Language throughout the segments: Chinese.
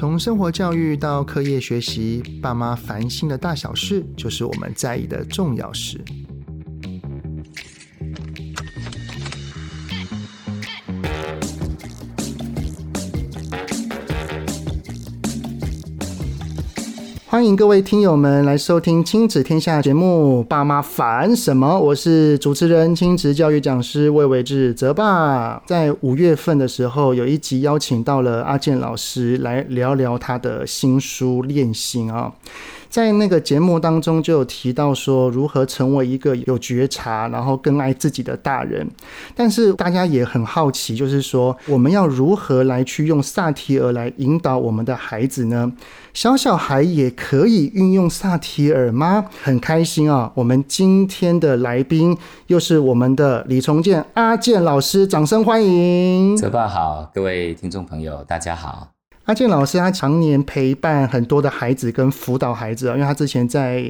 从生活教育到课业学习，爸妈烦心的大小事，就是我们在意的重要事。欢迎各位听友们来收听《亲子天下》节目，爸妈烦什么？我是主持人、亲子教育讲师魏伟志泽爸。在五月份的时候，有一集邀请到了阿健老师来聊聊他的新书《练心》啊。在那个节目当中，就有提到说如何成为一个有觉察，然后更爱自己的大人。但是大家也很好奇，就是说我们要如何来去用萨提尔来引导我们的孩子呢？小小孩也可以运用萨提尔吗？很开心啊！我们今天的来宾又是我们的李崇建阿健老师，掌声欢迎！泽爸好，各位听众朋友，大家好。阿健老师，他常年陪伴很多的孩子跟辅导孩子啊，因为他之前在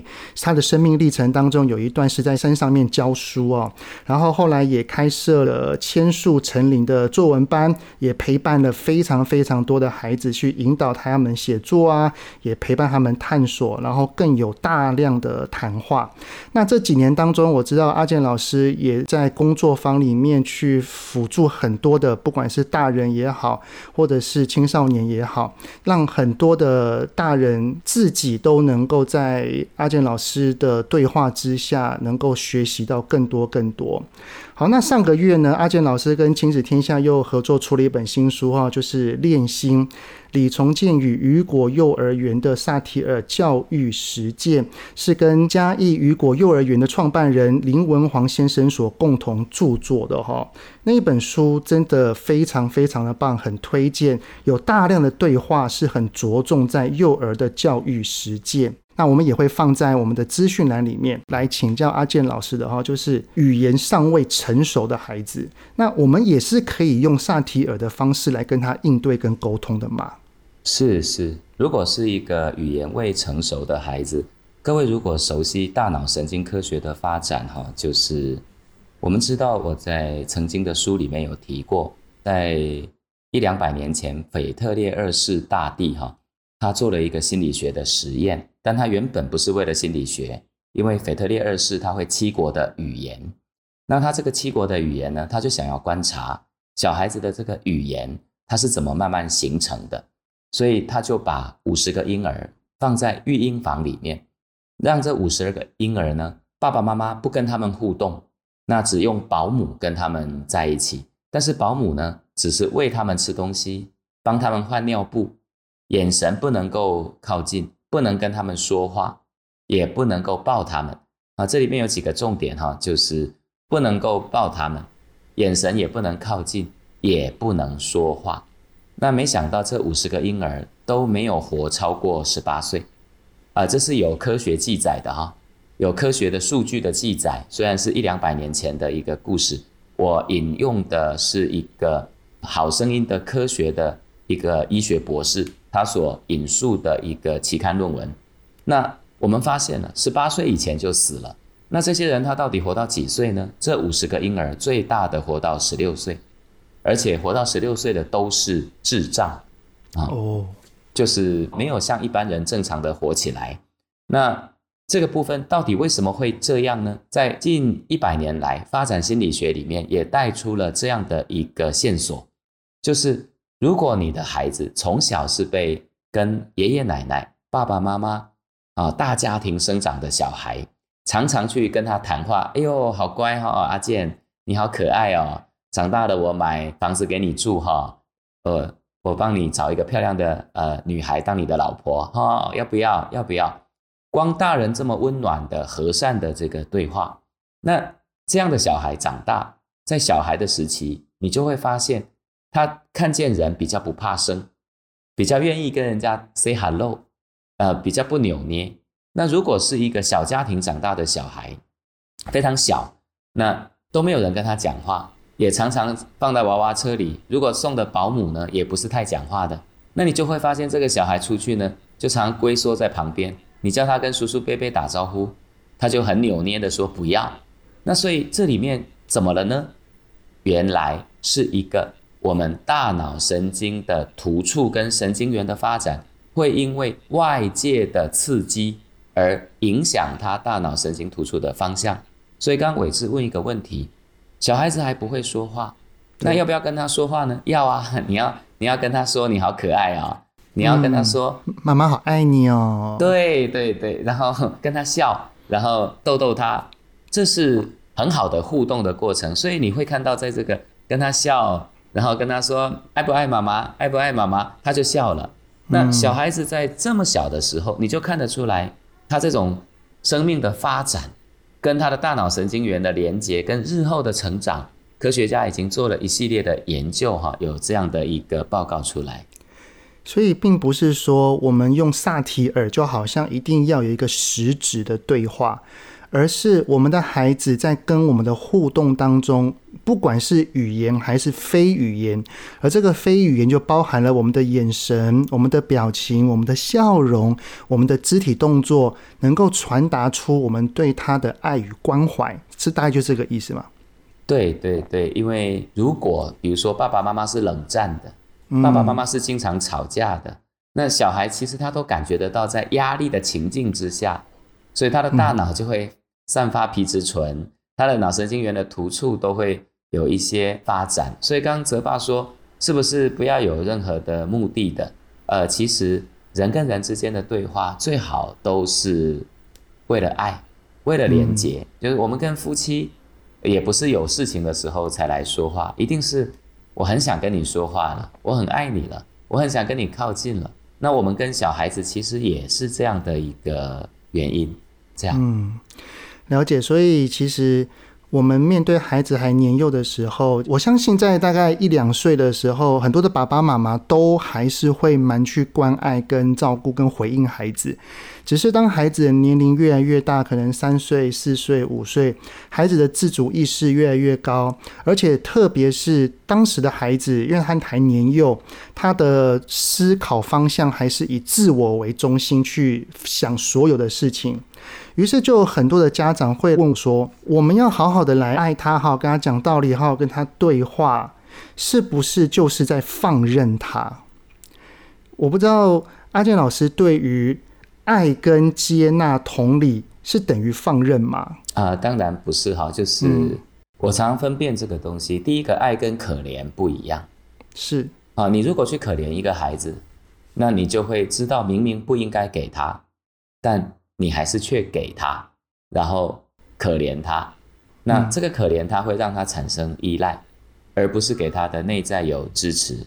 他的生命历程当中有一段是在山上面教书哦，然后后来也开设了千树成林的作文班，也陪伴了非常非常多的孩子去引导他们写作啊，也陪伴他们探索，然后更有大量的谈话。那这几年当中，我知道阿健老师也在工作坊里面去辅助很多的，不管是大人也好，或者是青少年也好。好，让很多的大人自己都能够在阿健老师的对话之下，能够学习到更多更多。好，那上个月呢，阿健老师跟亲子天下又合作出了一本新书哈，就是《练心：李崇建与雨果幼儿园的萨提尔教育实践》，是跟嘉义雨果幼儿园的创办人林文煌先生所共同著作的哈。那一本书真的非常非常的棒，很推荐。有大量的对话，是很着重在幼儿的教育实践。那我们也会放在我们的资讯栏里面来请教阿健老师的哈，就是语言尚未成熟的孩子，那我们也是可以用萨提尔的方式来跟他应对跟沟通的嘛？是是，如果是一个语言未成熟的孩子，各位如果熟悉大脑神经科学的发展哈，就是我们知道我在曾经的书里面有提过，在一两百年前，腓特烈二世大帝哈。他做了一个心理学的实验，但他原本不是为了心理学，因为腓特烈二世他会七国的语言，那他这个七国的语言呢，他就想要观察小孩子的这个语言，他是怎么慢慢形成的，所以他就把五十个婴儿放在育婴房里面，让这五十个婴儿呢，爸爸妈妈不跟他们互动，那只用保姆跟他们在一起，但是保姆呢，只是喂他们吃东西，帮他们换尿布。眼神不能够靠近，不能跟他们说话，也不能够抱他们啊。这里面有几个重点哈，就是不能够抱他们，眼神也不能靠近，也不能说话。那没想到这五十个婴儿都没有活超过十八岁啊，这是有科学记载的哈，有科学的数据的记载。虽然是一两百年前的一个故事，我引用的是一个好声音的科学的一个医学博士。他所引述的一个期刊论文，那我们发现了，十八岁以前就死了。那这些人他到底活到几岁呢？这五十个婴儿最大的活到十六岁，而且活到十六岁的都是智障啊，哦，就是没有像一般人正常的活起来。那这个部分到底为什么会这样呢？在近一百年来，发展心理学里面也带出了这样的一个线索，就是。如果你的孩子从小是被跟爷爷奶奶、爸爸妈妈啊大家庭生长的小孩，常常去跟他谈话，哎呦，好乖哈、阿健，你好可爱哦，长大了我买房子给你住哈，呃，我帮你找一个漂亮的呃女孩当你的老婆哈、要不要？要不要？光大人这么温暖的、和善的这个对话，那这样的小孩长大，在小孩的时期，你就会发现。他看见人比较不怕生，比较愿意跟人家 say hello，呃，比较不扭捏。那如果是一个小家庭长大的小孩，非常小，那都没有人跟他讲话，也常常放在娃娃车里。如果送的保姆呢，也不是太讲话的，那你就会发现这个小孩出去呢，就常龟缩在旁边。你叫他跟叔叔伯伯打招呼，他就很扭捏的说不要。那所以这里面怎么了呢？原来是一个。我们大脑神经的突触跟神经元的发展，会因为外界的刺激而影响他大脑神经突触的方向。所以刚刚伟志问一个问题：小孩子还不会说话，那要不要跟他说话呢？要啊，你要你要跟他说你好可爱哦，你要跟他说、嗯、妈妈好爱你哦。对对对，然后跟他笑，然后逗逗他，这是很好的互动的过程。所以你会看到，在这个跟他笑。然后跟他说爱不爱妈妈，爱不爱妈妈，他就笑了。那小孩子在这么小的时候，你就看得出来，他这种生命的发展，跟他的大脑神经元的连接，跟日后的成长，科学家已经做了一系列的研究，哈，有这样的一个报告出来。所以并不是说我们用萨提尔就好像一定要有一个实质的对话。而是我们的孩子在跟我们的互动当中，不管是语言还是非语言，而这个非语言就包含了我们的眼神、我们的表情、我们的笑容、我们的肢体动作，能够传达出我们对他的爱与关怀，是大概就这个意思吗？对对对，因为如果比如说爸爸妈妈是冷战的，爸爸妈妈是经常吵架的，那小孩其实他都感觉得到在压力的情境之下，所以他的大脑就会。散发皮质醇，他的脑神经元的突触都会有一些发展。所以刚刚泽爸说，是不是不要有任何的目的的？呃，其实人跟人之间的对话最好都是为了爱，为了连接。嗯、就是我们跟夫妻，也不是有事情的时候才来说话，一定是我很想跟你说话了，我很爱你了，我很想跟你靠近了。那我们跟小孩子其实也是这样的一个原因，这样。嗯了解，所以其实我们面对孩子还年幼的时候，我相信在大概一两岁的时候，很多的爸爸妈妈都还是会蛮去关爱、跟照顾、跟回应孩子。只是当孩子的年龄越来越大，可能三岁、四岁、五岁，孩子的自主意识越来越高，而且特别是当时的孩子，因为他还年幼，他的思考方向还是以自我为中心去想所有的事情。于是就有很多的家长会问说：“我们要好好的来爱他，好跟他讲道理，好好跟他对话，是不是就是在放任他？”我不知道阿健老师对于爱跟接纳同理是等于放任吗？啊、呃，当然不是哈，就是我常常分辨这个东西。第一个，爱跟可怜不一样，是啊，你如果去可怜一个孩子，那你就会知道明明不应该给他，但。你还是却给他，然后可怜他，那这个可怜他会让他产生依赖，而不是给他的内在有支持。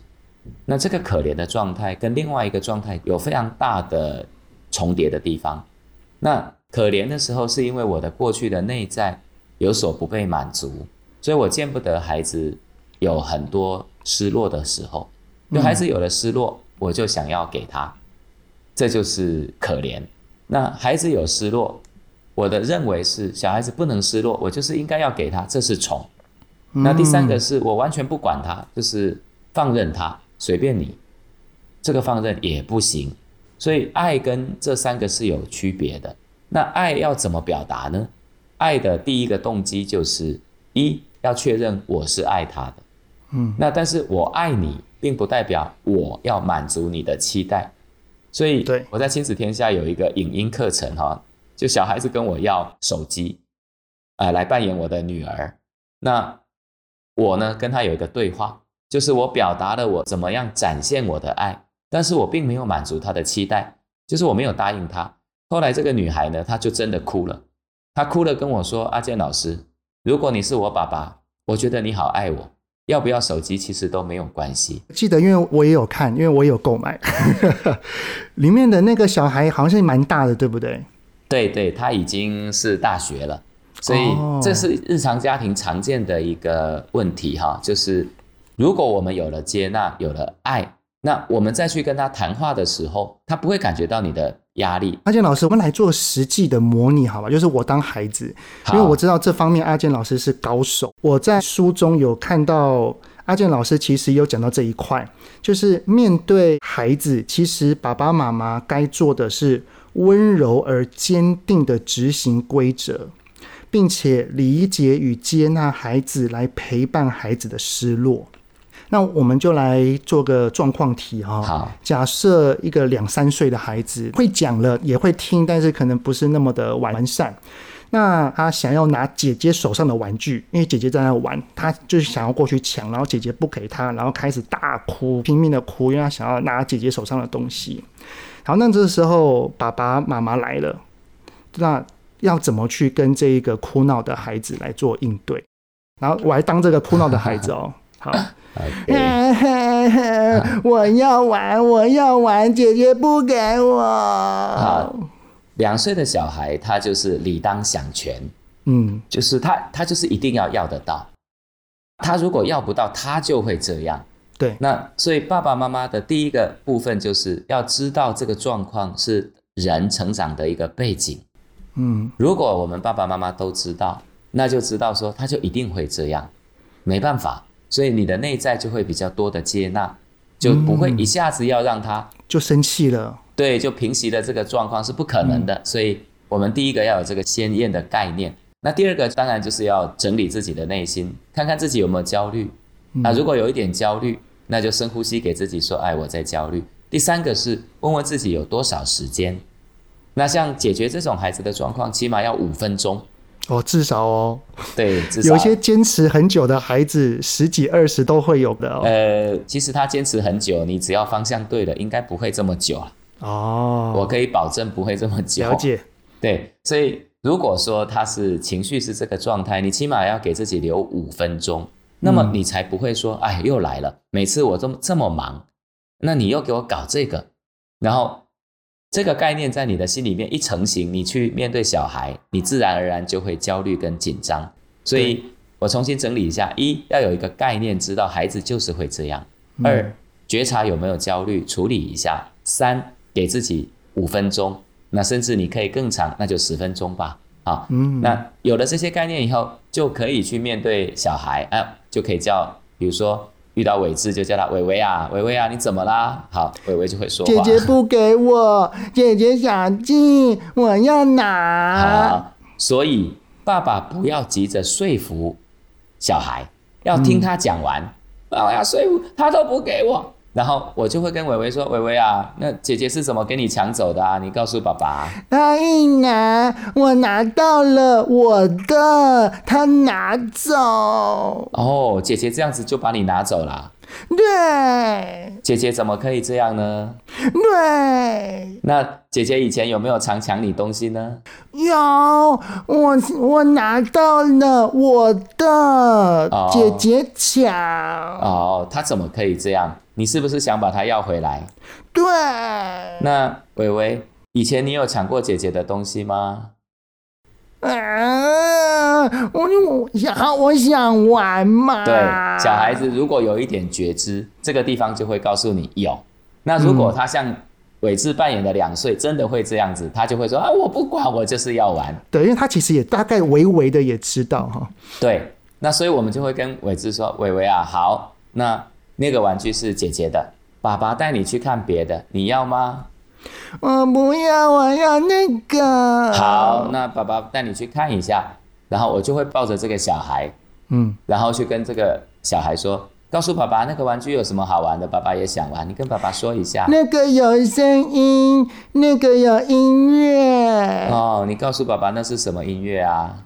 那这个可怜的状态跟另外一个状态有非常大的重叠的地方。那可怜的时候是因为我的过去的内在有所不被满足，所以我见不得孩子有很多失落的时候，有孩子有了失落，我就想要给他，这就是可怜。那孩子有失落，我的认为是小孩子不能失落，我就是应该要给他，这是宠。那第三个是我完全不管他，就是放任他，随便你，这个放任也不行。所以爱跟这三个是有区别的。那爱要怎么表达呢？爱的第一个动机就是一要确认我是爱他的，嗯，那但是我爱你，并不代表我要满足你的期待。所以我在亲子天下有一个影音课程哈，就小孩子跟我要手机，呃，来扮演我的女儿。那我呢跟他有一个对话，就是我表达了我怎么样展现我的爱，但是我并没有满足他的期待，就是我没有答应他。后来这个女孩呢，她就真的哭了，她哭了跟我说：“阿健老师，如果你是我爸爸，我觉得你好爱我。”要不要手机其实都没有关系。记得，因为我也有看，因为我也有购买。里面的那个小孩好像是蛮大的，对不对？对对，他已经是大学了，所以这是日常家庭常见的一个问题哈，就是如果我们有了接纳，有了爱。那我们再去跟他谈话的时候，他不会感觉到你的压力。阿健老师，我们来做实际的模拟，好吧？就是我当孩子，因为我知道这方面阿健老师是高手。我在书中有看到阿健老师其实有讲到这一块，就是面对孩子，其实爸爸妈妈该做的是温柔而坚定的执行规则，并且理解与接纳孩子，来陪伴孩子的失落。那我们就来做个状况题哈。好，假设一个两三岁的孩子会讲了，也会听，但是可能不是那么的完善。那他想要拿姐姐手上的玩具，因为姐姐在那玩，他就是想要过去抢，然后姐姐不给他，然后开始大哭，拼命的哭，因为他想要拿姐姐手上的东西。好，那这时候爸爸妈妈来了，那要怎么去跟这一个哭闹的孩子来做应对？然后我还当这个哭闹的孩子哦。好，我要玩，我要玩，姐姐不给我。两岁的小孩，他就是理当享全，嗯，就是他，他就是一定要要得到。他如果要不到，他就会这样。对，那所以爸爸妈妈的第一个部分就是要知道这个状况是人成长的一个背景。嗯，如果我们爸爸妈妈都知道，那就知道说他就一定会这样，没办法，所以你的内在就会比较多的接纳，就不会一下子要让他就生气了。对，就平息的这个状况是不可能的，嗯、所以我们第一个要有这个鲜艳的概念。那第二个当然就是要整理自己的内心，看看自己有没有焦虑。那如果有一点焦虑，那就深呼吸，给自己说：“哎，我在焦虑。”第三个是问问自己有多少时间。那像解决这种孩子的状况，起码要五分钟哦，至少哦。对，至少有些坚持很久的孩子，十几二十都会有的哦。呃，其实他坚持很久，你只要方向对了，应该不会这么久啊。哦，我可以保证不会这么久。了解，对，所以如果说他是情绪是这个状态，你起码要给自己留五分钟，那么你才不会说，哎，又来了。每次我这么这么忙，那你又给我搞这个，然后这个概念在你的心里面一成型，你去面对小孩，你自然而然就会焦虑跟紧张。所以我重新整理一下：一要有一个概念，知道孩子就是会这样；二觉察有没有焦虑，处理一下；三。给自己五分钟，那甚至你可以更长，那就十分钟吧。好，嗯，那有了这些概念以后，就可以去面对小孩，啊，就可以叫，比如说遇到伟志就叫他伟伟啊，伟伟啊，你怎么啦？好，伟伟就会说话。姐姐不给我，姐姐想进，我要拿。好，所以爸爸不要急着说服小孩，要听他讲完。嗯，爸爸要说服他都不给我。然后我就会跟伟伟说：“伟伟啊，那姐姐是怎么给你抢走的啊？你告诉爸爸。”他一拿，我拿到了我的，他拿走。哦，姐姐这样子就把你拿走了。对。姐姐怎么可以这样呢？对。那姐姐以前有没有常抢你东西呢？有，我我拿到了我的，哦、姐姐抢。哦，她怎么可以这样？你是不是想把她要回来？对。那伟伟，以前你有抢过姐姐的东西吗？啊，我我想我想玩嘛。对，小孩子如果有一点觉知，这个地方就会告诉你有。那如果他像伟志扮演的两岁，真的会这样子，他就会说啊，我不管，我就是要玩。对，因为他其实也大概微微的也知道哈。对，那所以我们就会跟伟志说，伟伟啊，好，那。那个玩具是姐姐的，爸爸带你去看别的，你要吗？我不要，我要那个。好，那爸爸带你去看一下，然后我就会抱着这个小孩，嗯，然后去跟这个小孩说，告诉爸爸那个玩具有什么好玩的，爸爸也想玩，你跟爸爸说一下。那个有声音，那个有音乐。哦，你告诉爸爸那是什么音乐啊？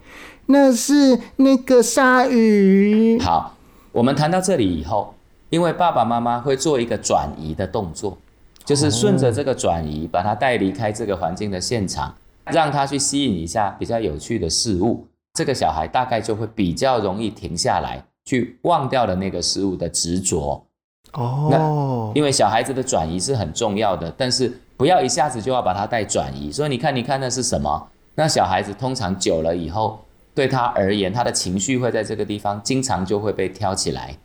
那是那个鲨鱼。好，我们谈到这里以后。因为爸爸妈妈会做一个转移的动作，就是顺着这个转移，把他带离开这个环境的现场，让他去吸引一下比较有趣的事物。这个小孩大概就会比较容易停下来，去忘掉了那个事物的执着。哦，那因为小孩子的转移是很重要的，但是不要一下子就要把他带转移。所以你看，你看那是什么？那小孩子通常久了以后，对他而言，他的情绪会在这个地方经常就会被挑起来。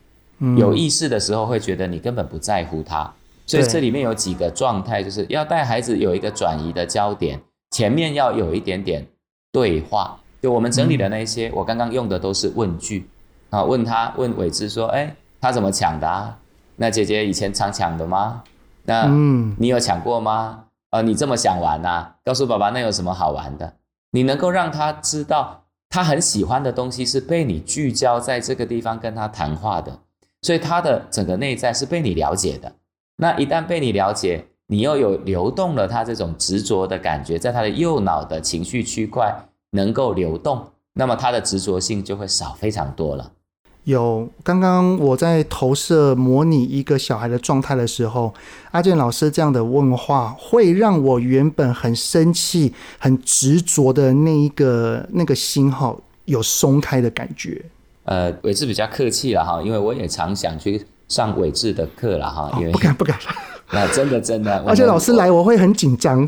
有意识的时候会觉得你根本不在乎他，所以这里面有几个状态，就是要带孩子有一个转移的焦点，前面要有一点点对话。就我们整理的那些，我刚刚用的都是问句啊，问他问伟志说，哎，他怎么抢的啊？那姐姐以前常抢的吗？那你有抢过吗？啊，你这么想玩呐？告诉爸爸，那有什么好玩的？你能够让他知道他很喜欢的东西是被你聚焦在这个地方跟他谈话的。所以他的整个内在是被你了解的。那一旦被你了解，你又有流动了他这种执着的感觉，在他的右脑的情绪区块能够流动，那么他的执着性就会少非常多了。有，刚刚我在投射模拟一个小孩的状态的时候，阿健老师这样的问话，会让我原本很生气、很执着的那一个那个心哈，有松开的感觉。呃，也是比较客气了哈，因为我也常想去上伟志的课了哈，因为、哦、不敢不敢。那真的真的，而且老师来我会很紧张，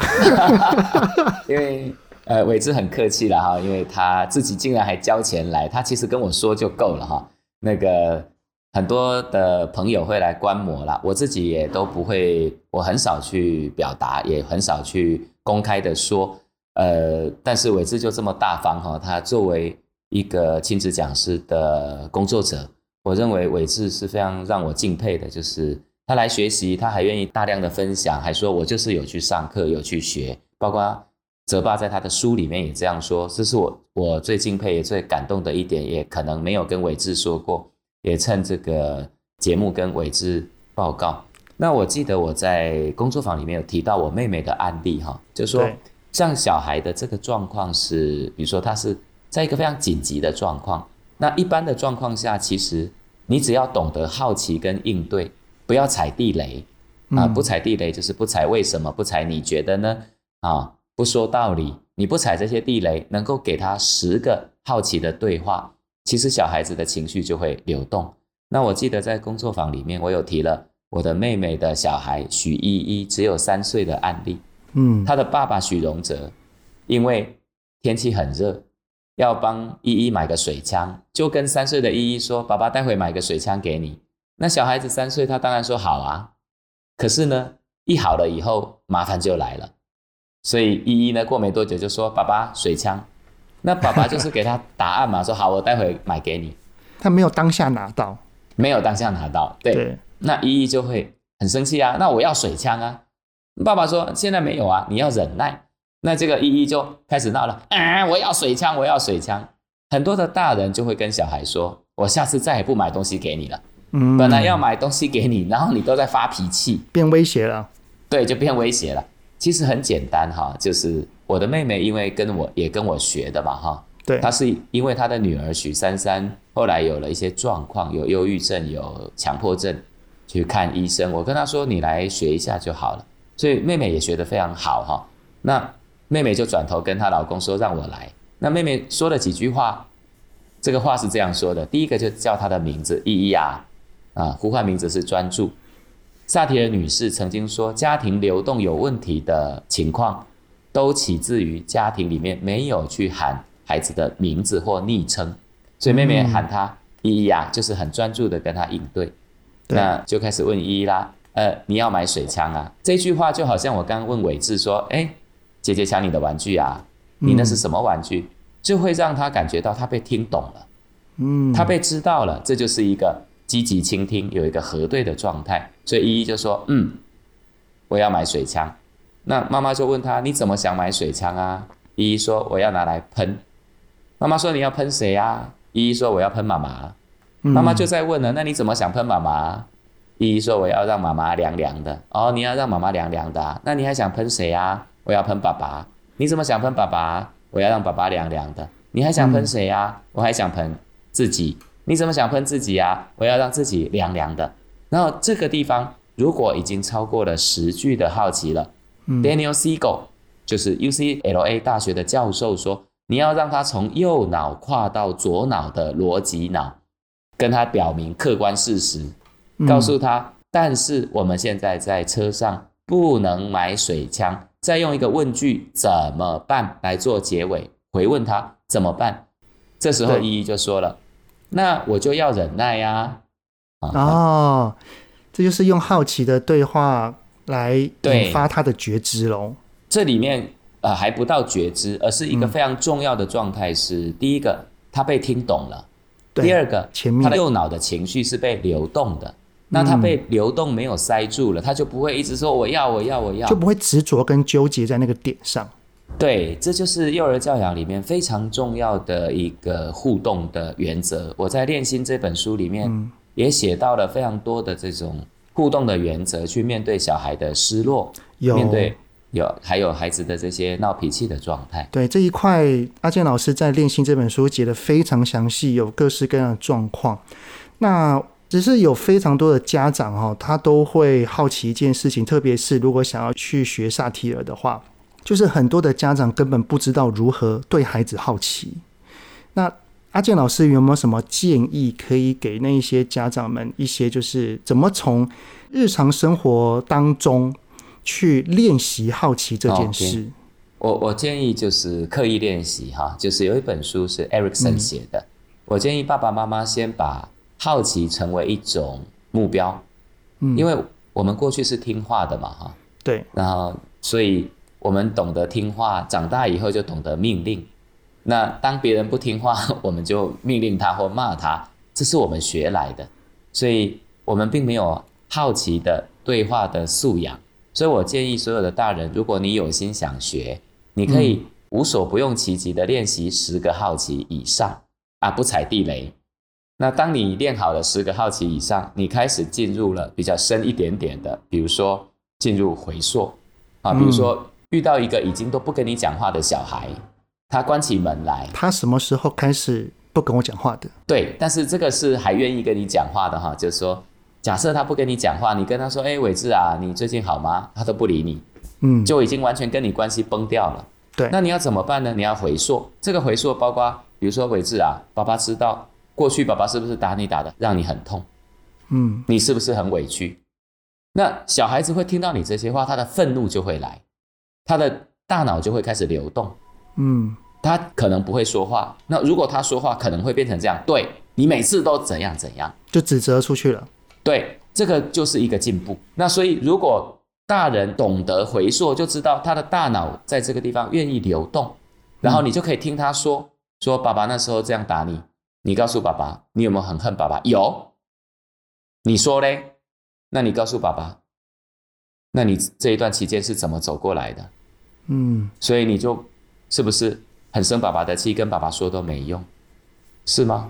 因为。呃，伟志很客气了哈，因为他自己竟然还交钱来，他其实跟我说就够了哈。那个很多的朋友会来观摩啦，我自己也都不会，我很少去表达，也很少去公开的说。呃，但是伟志就这么大方哈，他作为一个亲子讲师的工作者，我认为伟志是非常让我敬佩的，就是他来学习，他还愿意大量的分享，还说我就是有去上课，有去学，包括。泽爸在他的书里面也这样说，这是我我最敬佩也最感动的一点，也可能没有跟伟志说过，也趁这个节目跟伟志报告。那我记得我在工作坊里面有提到我妹妹的案例哈，就说像小孩的这个状况是，比如说他是在一个非常紧急的状况，那一般的状况下，其实你只要懂得好奇跟应对，不要踩地雷啊，不踩地雷就是不踩为什么，不踩你觉得呢啊。不说道理，你不踩这些地雷，能够给他十个好奇的对话，其实小孩子的情绪就会流动。那我记得在工作坊里面，我有提了我的妹妹的小孩许依依，只有三岁的案例。嗯，他的爸爸许荣哲，因为天气很热，要帮依依买个水枪，就跟三岁的依依说：“爸爸待会买个水枪给你。”那小孩子三岁，他当然说好啊。可是呢，一好了以后，麻烦就来了。所以依依呢，过没多久就说：“爸爸，水枪。”那爸爸就是给他答案嘛，说：“好，我待会买给你。”他没有当下拿到，没有当下拿到。对，对那依依就会很生气啊。那我要水枪啊！爸爸说：“现在没有啊，你要忍耐。”那这个依依就开始闹了：“啊，我要水枪，我要水枪。”很多的大人就会跟小孩说：“我下次再也不买东西给你了。”嗯，本来要买东西给你，然后你都在发脾气，变威胁了。对，就变威胁了。其实很简单哈，就是我的妹妹，因为跟我也跟我学的嘛哈，对，她是因为她的女儿许珊珊后来有了一些状况，有忧郁症，有强迫症，去看医生。我跟她说，你来学一下就好了，所以妹妹也学得非常好哈。那妹妹就转头跟她老公说，让我来。那妹妹说了几句话，这个话是这样说的：第一个就叫她的名字依依啊，啊，呼唤名字是专注。萨提尔女士曾经说，家庭流动有问题的情况，都起自于家庭里面没有去喊孩子的名字或昵称，所以妹妹喊她依依啊，就是很专注的跟她应对，对，那就开始问依依啦，呃，你要买水枪啊？这句话就好像我刚刚问伟志说，哎，姐姐抢你的玩具啊，你那是什么玩具？就会让他感觉到他被听懂了，嗯，他被知道了，这就是一个。积极倾听，有一个核对的状态，所以依依就说：“嗯，我要买水枪。”那妈妈就问他：“你怎么想买水枪啊？”依依说：“我要拿来喷。”妈妈说：“你要喷谁呀？”依依说：“我要喷妈妈。”妈妈就在问了：“那你怎么想喷妈妈？”依依说：“我要让妈妈凉凉的。”哦，你要让妈妈凉凉的啊？那你还想喷谁呀？我要喷爸爸。你怎么想喷爸爸？我要让爸爸凉凉的。你还想喷谁呀？我还想喷自己。你怎么想喷自己啊？我要让自己凉凉的。然后这个地方如果已经超过了十句的好奇了，嗯，Daniel Siegel 就是 UCLA 大学的教授说，你要让他从右脑跨到左脑的逻辑脑，跟他表明客观事实，告诉他，但是我们现在在车上不能买水枪，再用一个问句怎么办来做结尾，回问他怎么办？这时候依依就说了。那我就要忍耐呀、啊！哦，这就是用好奇的对话来引发他的觉知喽。这里面呃还不到觉知，而是一个非常重要的状态是：嗯、第一个，他被听懂了；第二个，前面他的右脑的情绪是被流动的。那他被流动没有塞住了，他就不会一直说我要我要我要，就不会执着跟纠结在那个点上。对，这就是幼儿教养里面非常重要的一个互动的原则。我在《练心》这本书里面也写到了非常多的这种互动的原则，去面对小孩的失落，有面对有还有孩子的这些闹脾气的状态。对这一块，阿健老师在《练心》这本书写得非常详细，有各式各样的状况。那只是有非常多的家长哈，他都会好奇一件事情，特别是如果想要去学萨提尔的话，就是很多的家长根本不知道如何对孩子好奇。那阿健老师有没有什么建议可以给那一些家长们一些，就是怎么从日常生活当中去练习好奇这件事？Okay. 我我建议就是刻意练习哈，就是有一本书是 Erickson 写的，嗯、我建议爸爸妈妈先把。好奇成为一种目标，嗯，因为我们过去是听话的嘛，哈，对，然后所以我们懂得听话，长大以后就懂得命令。那当别人不听话，我们就命令他或骂他，这是我们学来的，所以我们并没有好奇的对话的素养。所以我建议所有的大人，如果你有心想学，你可以无所不用其极的练习十个好奇以上啊，不踩地雷。那当你练好了十个好奇以上，你开始进入了比较深一点点的，比如说进入回溯啊，比如说遇到一个已经都不跟你讲话的小孩，他关起门来，他什么时候开始不跟我讲话的？对，但是这个是还愿意跟你讲话的哈，就是说，假设他不跟你讲话，你跟他说，哎，伟志啊，你最近好吗？他都不理你，嗯，就已经完全跟你关系崩掉了。对，那你要怎么办呢？你要回溯，这个回溯包括，比如说伟志啊，爸爸知道。过去爸爸是不是打你打的让你很痛？嗯，你是不是很委屈？那小孩子会听到你这些话，他的愤怒就会来，他的大脑就会开始流动。嗯，他可能不会说话。那如果他说话，可能会变成这样：对，你每次都怎样怎样，就指责出去了。对，这个就是一个进步。那所以如果大人懂得回溯，就知道他的大脑在这个地方愿意流动，然后你就可以听他说：说爸爸那时候这样打你。你告诉爸爸，你有没有很恨爸爸？有。你说嘞？那你告诉爸爸，那你这一段期间是怎么走过来的？嗯，所以你就是不是很生爸爸的气，跟爸爸说都没用，是吗？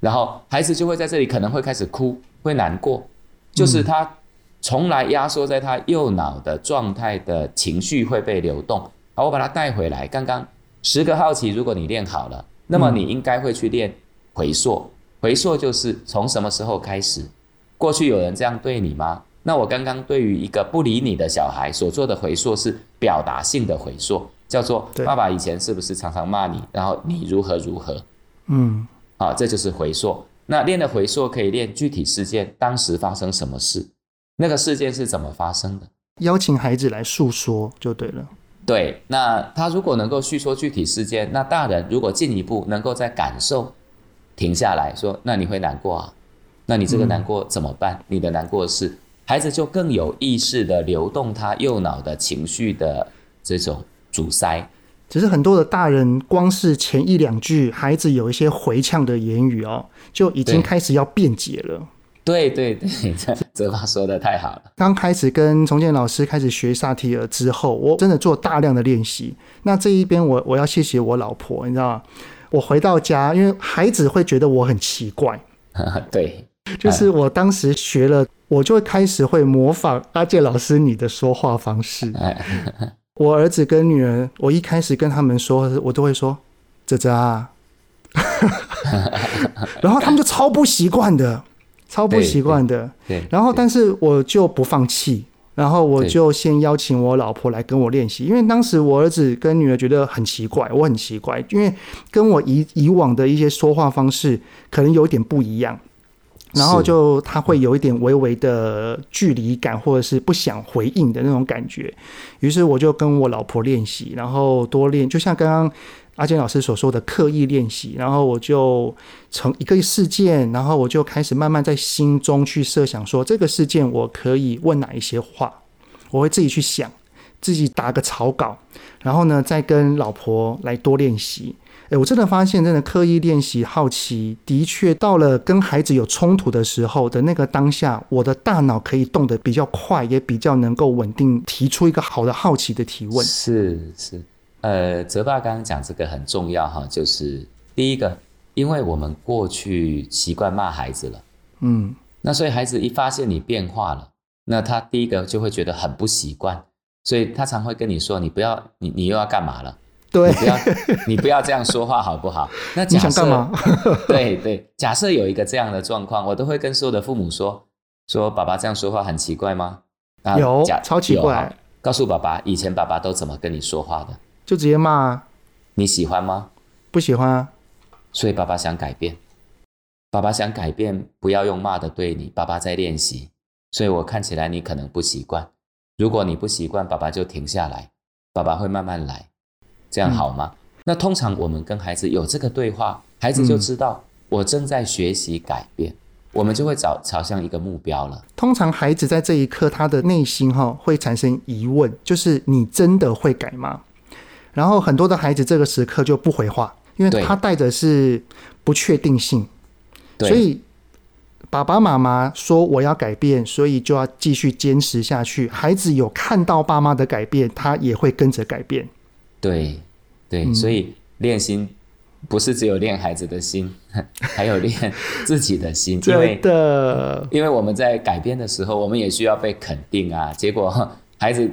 然后孩子就会在这里可能会开始哭，会难过，就是他从来压缩在他右脑的状态的情绪会被流动。好，我把他带回来。刚刚十个好奇，如果你练好了，那么你应该会去练。回溯，回溯就是从什么时候开始？过去有人这样对你吗？那我刚刚对于一个不理你的小孩所做的回溯是表达性的回溯，叫做爸爸以前是不是常常骂你，然后你如何如何？嗯，好，这就是回溯。那练的回溯可以练具体事件，当时发生什么事，那个事件是怎么发生的？邀请孩子来诉说就对了。对，那他如果能够叙说具体事件，那大人如果进一步能够在感受。停下来说，那你会难过啊？那你这个难过怎么办？嗯、你的难过是孩子就更有意识的流动他右脑的情绪的这种阻塞。只是很多的大人光是前一两句，孩子有一些回呛的言语哦，就已经开始要辩解了。对对对，泽爸说的太好了。刚开始跟重建老师开始学萨提尔之后，我真的做大量的练习。那这一边我我要谢谢我老婆，你知道吗？我回到家，因为孩子会觉得我很奇怪。对，就是我当时学了，我就会开始会模仿阿健老师你的说话方式。我儿子跟女儿，我一开始跟他们说，我都会说“泽泽啊”，然后他们就超不习惯的，超不习惯的。对，然后但是我就不放弃。然后我就先邀请我老婆来跟我练习，因为当时我儿子跟女儿觉得很奇怪，我很奇怪，因为跟我以以往的一些说话方式可能有点不一样，然后就他会有一点微微的距离感，或者是不想回应的那种感觉。于是我就跟我老婆练习，然后多练，就像刚刚。阿健老师所说的刻意练习，然后我就从一个事件，然后我就开始慢慢在心中去设想，说这个事件我可以问哪一些话，我会自己去想，自己打个草稿，然后呢再跟老婆来多练习。诶，我真的发现，真的刻意练习好奇，的确到了跟孩子有冲突的时候的那个当下，我的大脑可以动得比较快，也比较能够稳定，提出一个好的好奇的提问。是是。呃，泽爸刚刚讲这个很重要哈，就是第一个，因为我们过去习惯骂孩子了，嗯，那所以孩子一发现你变化了，那他第一个就会觉得很不习惯，所以他常会跟你说：“你不要，你你又要干嘛了？对，你不要，你不要这样说话好不好？”那 假设你想干嘛？对对，假设有一个这样的状况，我都会跟所有的父母说：“说爸爸这样说话很奇怪吗？”啊，有，假超奇怪。告诉爸爸，以前爸爸都怎么跟你说话的？就直接骂。啊你喜欢吗？不喜欢啊。所以爸爸想改变。爸爸想改变，不要用骂的对你。爸爸在练习，所以我看起来你可能不习惯。如果你不习惯，爸爸就停下来，爸爸会慢慢来，这样好吗？嗯、那通常我们跟孩子有这个对话，孩子就知道我正在学习改变。嗯我们就会找朝向一个目标了。通常孩子在这一刻，他的内心哈会产生疑问，就是你真的会改吗？然后很多的孩子这个时刻就不回话，因为他带着是不确定性。所以爸爸妈妈说我要改变，所以就要继续坚持下去。孩子有看到爸妈的改变，他也会跟着改变。对，对，嗯、所以练心。不是只有练孩子的心，还有练自己的心。因为的，因为我们在改变的时候，我们也需要被肯定啊。结果孩子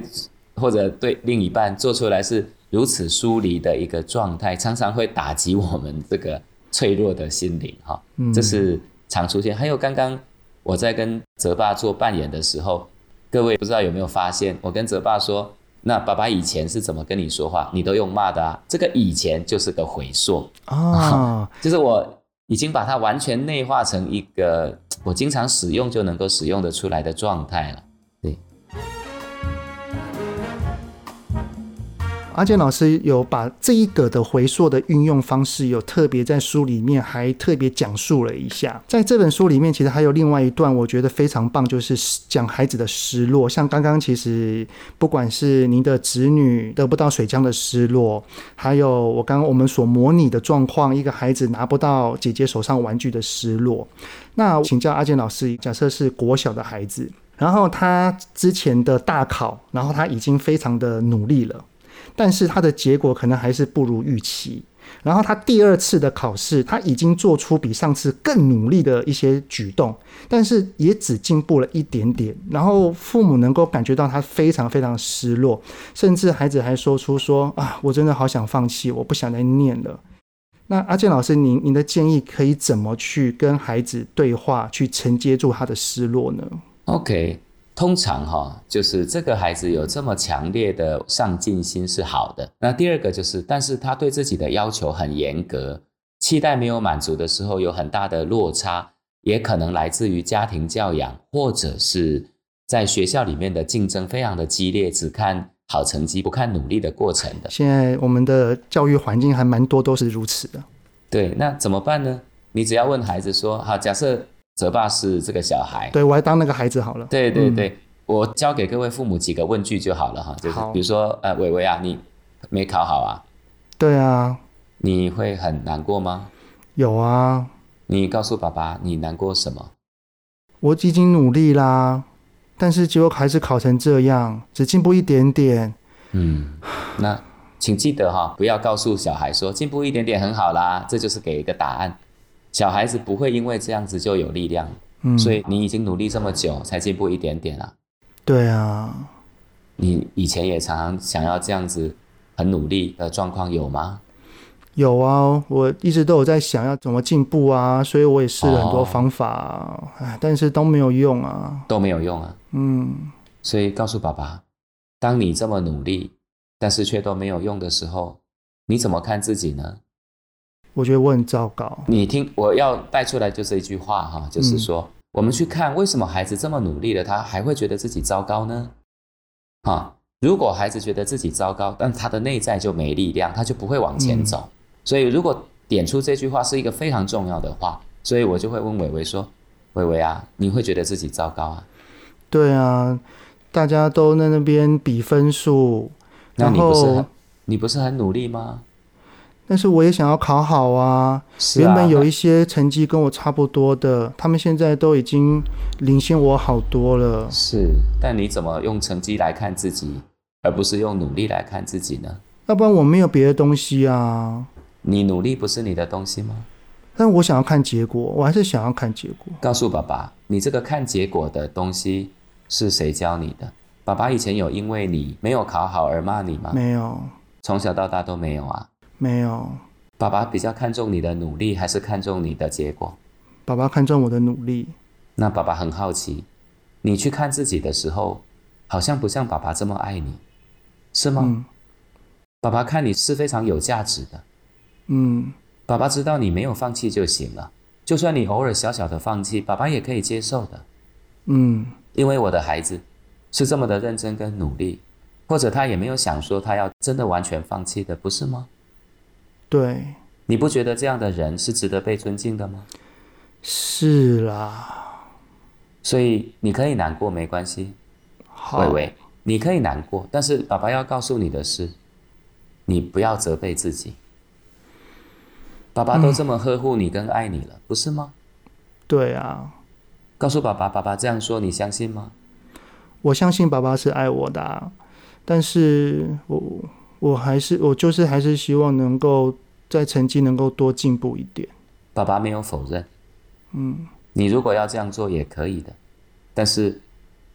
或者对另一半做出来是如此疏离的一个状态，常常会打击我们这个脆弱的心灵哈。这是常出现。还有刚刚我在跟泽爸做扮演的时候，各位不知道有没有发现，我跟泽爸说。那爸爸以前是怎么跟你说话？你都用骂的啊？这个以前就是个回溯啊，就是我已经把它完全内化成一个我经常使用就能够使用得出来的状态了。阿健老师有把这一个的回溯的运用方式，有特别在书里面还特别讲述了一下。在这本书里面，其实还有另外一段，我觉得非常棒，就是讲孩子的失落。像刚刚，其实不管是您的子女得不到水枪的失落，还有我刚刚我们所模拟的状况，一个孩子拿不到姐姐手上玩具的失落。那请教阿健老师，假设是国小的孩子，然后他之前的大考，然后他已经非常的努力了。但是他的结果可能还是不如预期。然后他第二次的考试，他已经做出比上次更努力的一些举动，但是也只进步了一点点。然后父母能够感觉到他非常非常失落，甚至孩子还说出说啊，我真的好想放弃，我不想再念了。那阿健老师，您您的建议可以怎么去跟孩子对话，去承接住他的失落呢？OK。通常哈，就是这个孩子有这么强烈的上进心是好的。那第二个就是，但是他对自己的要求很严格，期待没有满足的时候有很大的落差，也可能来自于家庭教养，或者是在学校里面的竞争非常的激烈，只看好成绩不看努力的过程的。现在我们的教育环境还蛮多都是如此的。对，那怎么办呢？你只要问孩子说，好，假设。泽爸是这个小孩，对，我还当那个孩子好了。对对对，嗯、我教给各位父母几个问句就好了哈，就是比如说，呃，伟伟啊，你没考好啊？对啊。你会很难过吗？有啊。你告诉爸爸，你难过什么？我已经努力啦，但是结果还是考成这样，只进步一点点。嗯，那请记得哈，不要告诉小孩说进步一点点很好啦，这就是给一个答案。小孩子不会因为这样子就有力量，嗯，所以你已经努力这么久才进步一点点了。对啊，你以前也常常想要这样子很努力的状况有吗？有啊，我一直都有在想要怎么进步啊，所以我也试了很多方法，哎、哦，但是都没有用啊，都没有用啊。嗯，所以告诉爸爸，当你这么努力，但是却都没有用的时候，你怎么看自己呢？我觉得我很糟糕。你听，我要带出来就是一句话哈，就是说，嗯、我们去看为什么孩子这么努力了，他还会觉得自己糟糕呢？啊，如果孩子觉得自己糟糕，但他的内在就没力量，他就不会往前走。嗯、所以，如果点出这句话是一个非常重要的话，所以我就会问伟伟说：“伟伟啊，你会觉得自己糟糕啊？”对啊，大家都在那边比分数，那你不是很你不是很努力吗？但是我也想要考好啊！啊，原本有一些成绩跟我差不多的，他们现在都已经领先我好多了。是，但你怎么用成绩来看自己，而不是用努力来看自己呢？要不然我没有别的东西啊。你努力不是你的东西吗？但我想要看结果，我还是想要看结果。告诉爸爸，你这个看结果的东西是谁教你的？爸爸以前有因为你没有考好而骂你吗？没有，从小到大都没有啊。没有。爸爸比较看重你的努力，还是看重你的结果？爸爸看重我的努力。那爸爸很好奇，你去看自己的时候，好像不像爸爸这么爱你，是吗？嗯。爸爸看你是非常有价值的。嗯。爸爸知道你没有放弃就行了，就算你偶尔小小的放弃，爸爸也可以接受的。嗯，因为我的孩子是这么的认真跟努力，或者他也没有想说他要真的完全放弃的，不是吗？对，你不觉得这样的人是值得被尊敬的吗？是啦，所以你可以难过，没关系。好，伟伟，你可以难过，但是爸爸要告诉你的是，你不要责备自己。爸爸都这么呵护你跟爱你了，嗯，不是吗？对啊。告诉爸爸，爸爸这样说，你相信吗？我相信爸爸是爱我的啊，但是我我还是我就是还是希望能够在成绩能够多进步一点。爸爸没有否认。嗯。你如果要这样做也可以的，但是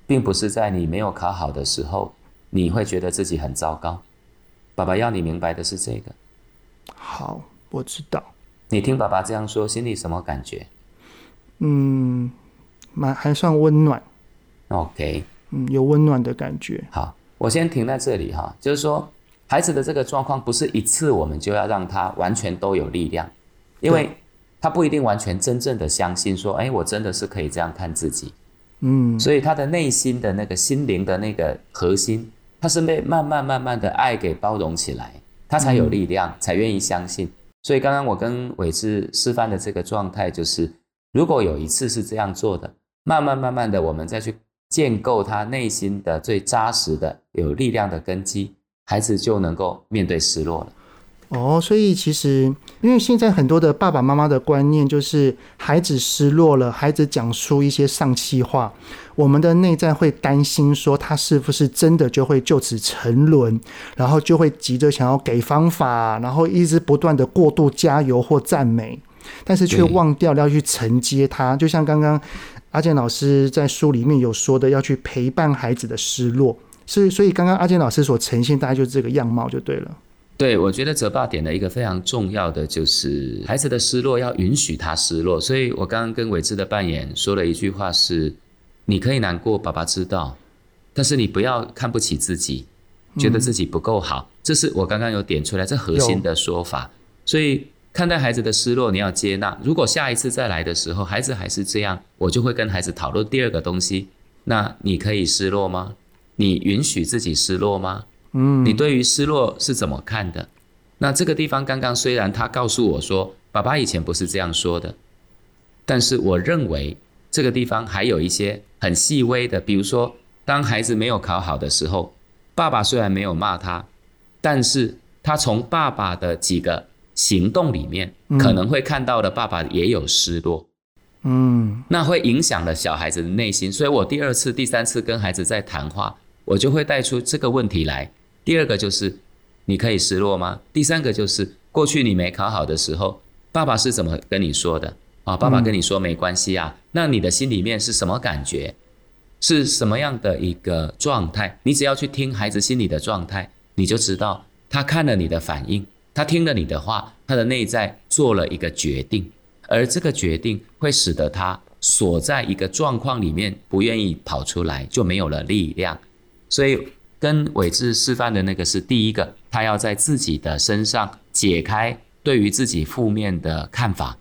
并不是在你没有考好的时候，你会觉得自己很糟糕。爸爸要你明白的是这个。好。我知道，你听爸爸这样说，心里什么感觉？嗯，蛮还算温暖。OK，嗯，有温暖的感觉。好，我先停在这里哈，就是说，孩子的这个状况不是一次我们就要让他完全都有力量，因为他不一定完全真正的相信说，哎，我真的是可以这样看自己。嗯，所以他的内心的那个心灵的那个核心，他是被慢慢慢慢的爱给包容起来，他才有力量，嗯、才愿意相信。所以刚刚我跟伟志示范的这个状态，就是如果有一次是这样做的，慢慢慢慢的，我们再去建构他内心的最扎实的、有力量的根基，孩子就能够面对失落了。哦，所以其实，因为现在很多的爸爸妈妈的观念就是，孩子失落了，孩子讲出一些丧气话，我们的内在会担心说，他是不是真的就会就此沉沦，然后就会急着想要给方法，然后一直不断的过度加油或赞美，但是却忘掉要去承接他，就像刚刚阿健老师在书里面有说的，要去陪伴孩子的失落，所以，所以刚刚阿健老师所呈现，大概就是这个样貌就对了。对，我觉得泽爸点的一个非常重要的，就是孩子的失落要允许他失落。所以我刚刚跟伟志的扮演说了一句话是：你可以难过，爸爸知道，但是你不要看不起自己，觉得自己不够好。嗯、这是我刚刚有点出来这核心的说法。所以看待孩子的失落，你要接纳。如果下一次再来的时候，孩子还是这样，我就会跟孩子讨论第二个东西。那你可以失落吗？你允许自己失落吗？嗯，你对于失落是怎么看的？那这个地方刚刚虽然他告诉我说，爸爸以前不是这样说的，但是我认为这个地方还有一些很细微的，比如说当孩子没有考好的时候，爸爸虽然没有骂他，但是他从爸爸的几个行动里面可能会看到的，爸爸也有失落，嗯，那会影响了小孩子的内心，所以我第二次、第三次跟孩子在谈话，我就会带出这个问题来。第二个就是，你可以失落吗？第三个就是，过去你没考好的时候，爸爸是怎么跟你说的啊？爸爸跟你说没关系啊，那你的心里面是什么感觉？是什么样的一个状态？你只要去听孩子心里的状态，你就知道他看了你的反应，他听了你的话，他的内在做了一个决定，而这个决定会使得他锁在一个状况里面，不愿意跑出来，就没有了力量，所以。跟伟志示范的那个是第一个，他要在自己的身上解开对于自己负面的看法，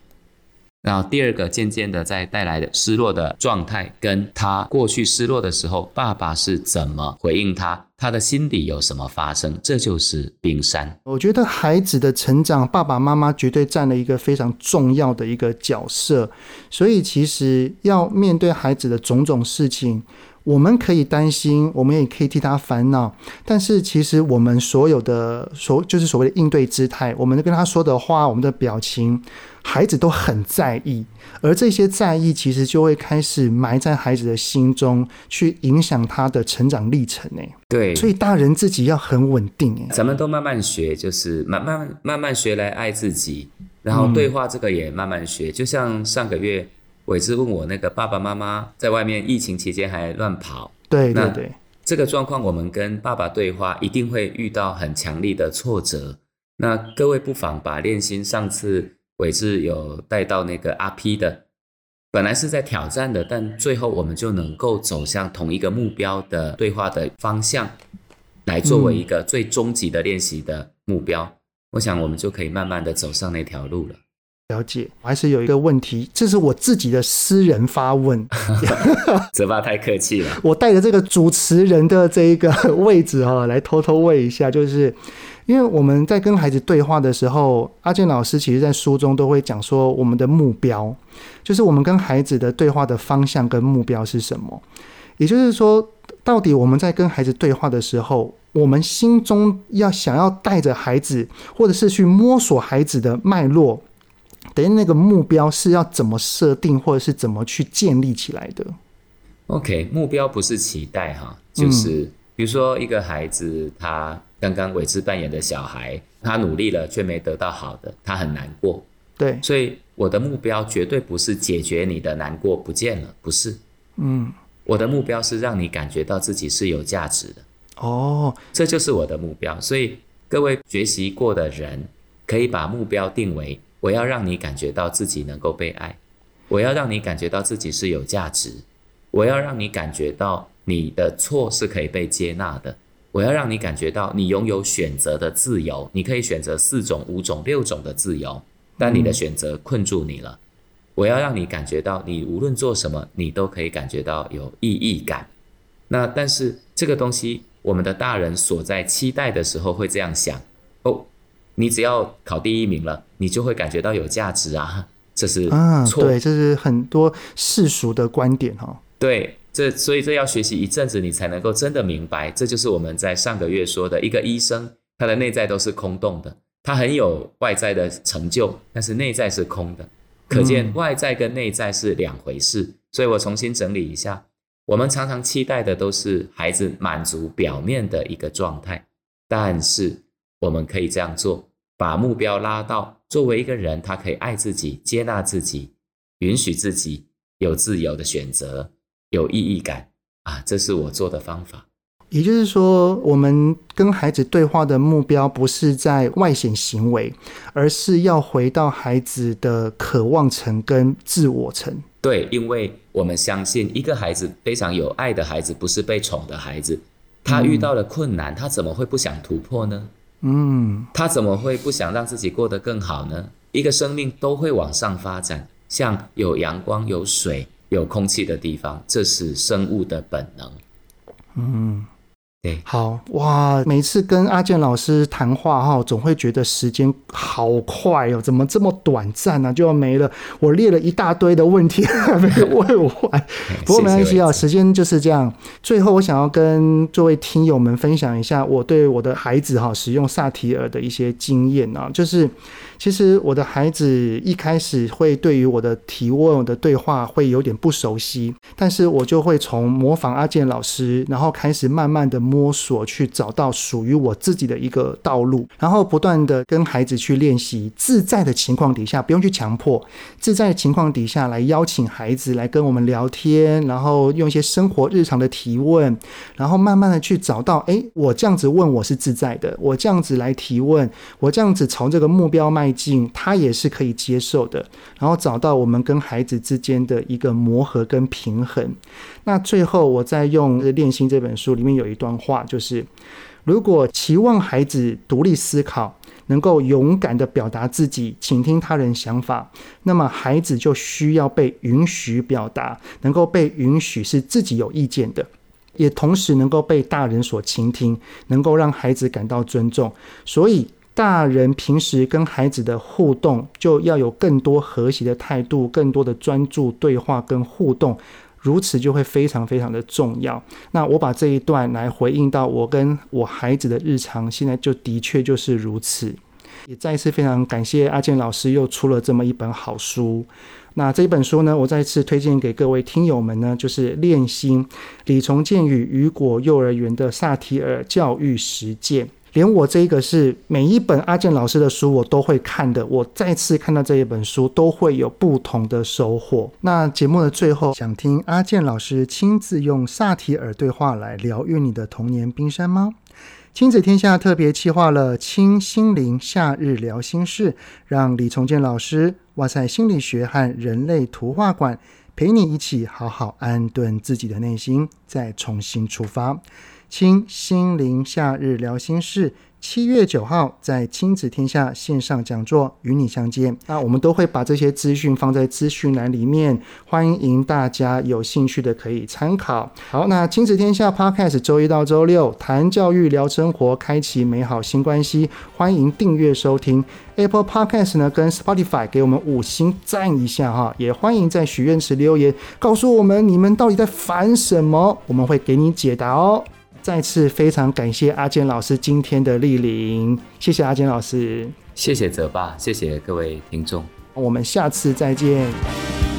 然后第二个渐渐的在带来的失落的状态，跟他过去失落的时候，爸爸是怎么回应他，他的心底有什么发生，这就是冰山。我觉得孩子的成长，爸爸妈妈绝对占了一个非常重要的一个角色，所以其实要面对孩子的种种事情。我们可以担心，我们也可以替他烦恼，但是其实我们所有的所就是所谓的应对姿态，我们跟他说的话，我们的表情，孩子都很在意，而这些在意其实就会开始埋在孩子的心中，去影响他的成长历程。呢。对，所以大人自己要很稳定。诶，咱们都慢慢学，就是慢慢慢慢学来爱自己，然后对话这个也慢慢学。嗯、就像上个月伟志问我那个爸爸妈妈在外面疫情期间还乱跑，对对对，这个状况我们跟爸爸对话一定会遇到很强力的挫折。那各位不妨把练心上次伟志有带到那个阿 P 的。本来是在挑战的，但最后我们就能够走向同一个目标的对话的方向，来作为一个最终极的练习的目标。嗯、我想我们就可以慢慢的走上那条路了。了解，我还是有一个问题，这是我自己的私人发问，泽爸太客气了。我带着这个主持人的这一个位置哈，来偷偷问一下，就是。因为我们在跟孩子对话的时候，阿健老师其实在书中都会讲说，我们的目标就是我们跟孩子的对话的方向跟目标是什么。也就是说，到底我们在跟孩子对话的时候，我们心中要想要带着孩子，或者是去摸索孩子的脉络，等于那个目标是要怎么设定，或者是怎么去建立起来的？OK，目标不是期待哈，就是比如说一个孩子他。刚刚伟志扮演的小孩，他努力了却没得到好的，他很难过。对，所以我的目标绝对不是解决你的难过不见了，不是。嗯，我的目标是让你感觉到自己是有价值的。哦，这就是我的目标。所以各位学习过的人，可以把目标定为：我要让你感觉到自己能够被爱，我要让你感觉到自己是有价值，我要让你感觉到你的错是可以被接纳的。我要让你感觉到你拥有选择的自由，你可以选择四种、五种、六种的自由，但你的选择困住你了。我要让你感觉到，你无论做什么，你都可以感觉到有意义感。那但是这个东西，我们的大人所在期待的时候会这样想：哦，你只要考第一名了，你就会感觉到有价值啊。这是啊，对，这是很多世俗的观点哈。对。这所以这要学习一阵子，你才能够真的明白。这就是我们在上个月说的一个医生，他的内在都是空洞的，他很有外在的成就，但是内在是空的。可见外在跟内在是两回事。嗯。所以我重新整理一下，我们常常期待的都是孩子满足表面的一个状态，但是我们可以这样做，把目标拉到作为一个人，他可以爱自己、接纳自己、允许自己有自由的选择。有意义感啊，这是我做的方法。也就是说，我们跟孩子对话的目标不是在外显行为，而是要回到孩子的渴望层跟自我层。对，因为我们相信，一个孩子非常有爱的孩子，不是被宠的孩子。他遇到了困难，他怎么会不想突破呢？嗯，他怎么会不想让自己过得更好呢？一个生命都会往上发展，像有阳光、有水。有空气的地方，这是生物的本能。嗯。对，好哇！每次跟阿健老师谈话哈，总会觉得时间好快哦，怎么这么短暂呢？就要没了。我列了一大堆的问题还没问完，不过没关系啊，时间就是这样。最后，我想要跟各位听友们分享一下我对我的孩子哈使用萨提尔的一些经验啊，就是其实我的孩子一开始会对于我的提问、我的对话会有点不熟悉，但是我就会从模仿阿健老师，然后开始慢慢的。摸索去找到属于我自己的一个道路，然后不断的跟孩子去练习，自在的情况底下不用去强迫，自在的情况底下来邀请孩子来跟我们聊天，然后用一些生活日常的提问，然后慢慢的去找到，哎，我这样子问我是自在的，我这样子来提问，我这样子朝这个目标迈进，他也是可以接受的，然后找到我们跟孩子之间的一个磨合跟平衡。那最后我再用《练心》这本书里面有一段话，就是如果期望孩子独立思考，能够勇敢地表达自己，倾听他人想法，那么孩子就需要被允许表达，能够被允许是自己有意见的，也同时能够被大人所倾听，能够让孩子感到尊重。所以，大人平时跟孩子的互动就要有更多和谐的态度，更多的专注对话跟互动。如此就会非常非常的重要。那我把这一段来回应到我跟我孩子的日常，现在就的确就是如此。也再一次非常感谢阿健老师又出了这么一本好书。那这一本书呢，我再次推荐给各位听友们呢，就是《练心：李崇建与雨果幼儿园的萨提尔教育实践》。连我这一个是每一本阿健老师的书我都会看的，我再次看到这一本书都会有不同的收获。那节目的最后，想听阿健老师亲自用萨提尔对话来疗愈你的童年冰山吗？亲子天下特别企划了“亲心灵夏日聊心事”，让李崇建老师、哇塞心理学和人类图画馆陪你一起好好安顿自己的内心，再重新出发。亲心灵夏日聊心事。七月九号在亲子天下线上讲座与你相见。那我们都会把这些资讯放在资讯栏里面，欢迎大家有兴趣的可以参考。好，那亲子天下 Podcast 周一到周六谈教育、聊生活，开启美好新关系。欢迎订阅收听 Apple Podcast 呢，跟 Spotify 给我们五星赞一下哈。也欢迎在许愿池留言，告诉我们你们到底在烦什么，我们会给你解答哦。再次非常感谢阿坚老师今天的莅临，谢谢阿坚老师，谢谢泽爸，谢谢各位听众，我们下次再见。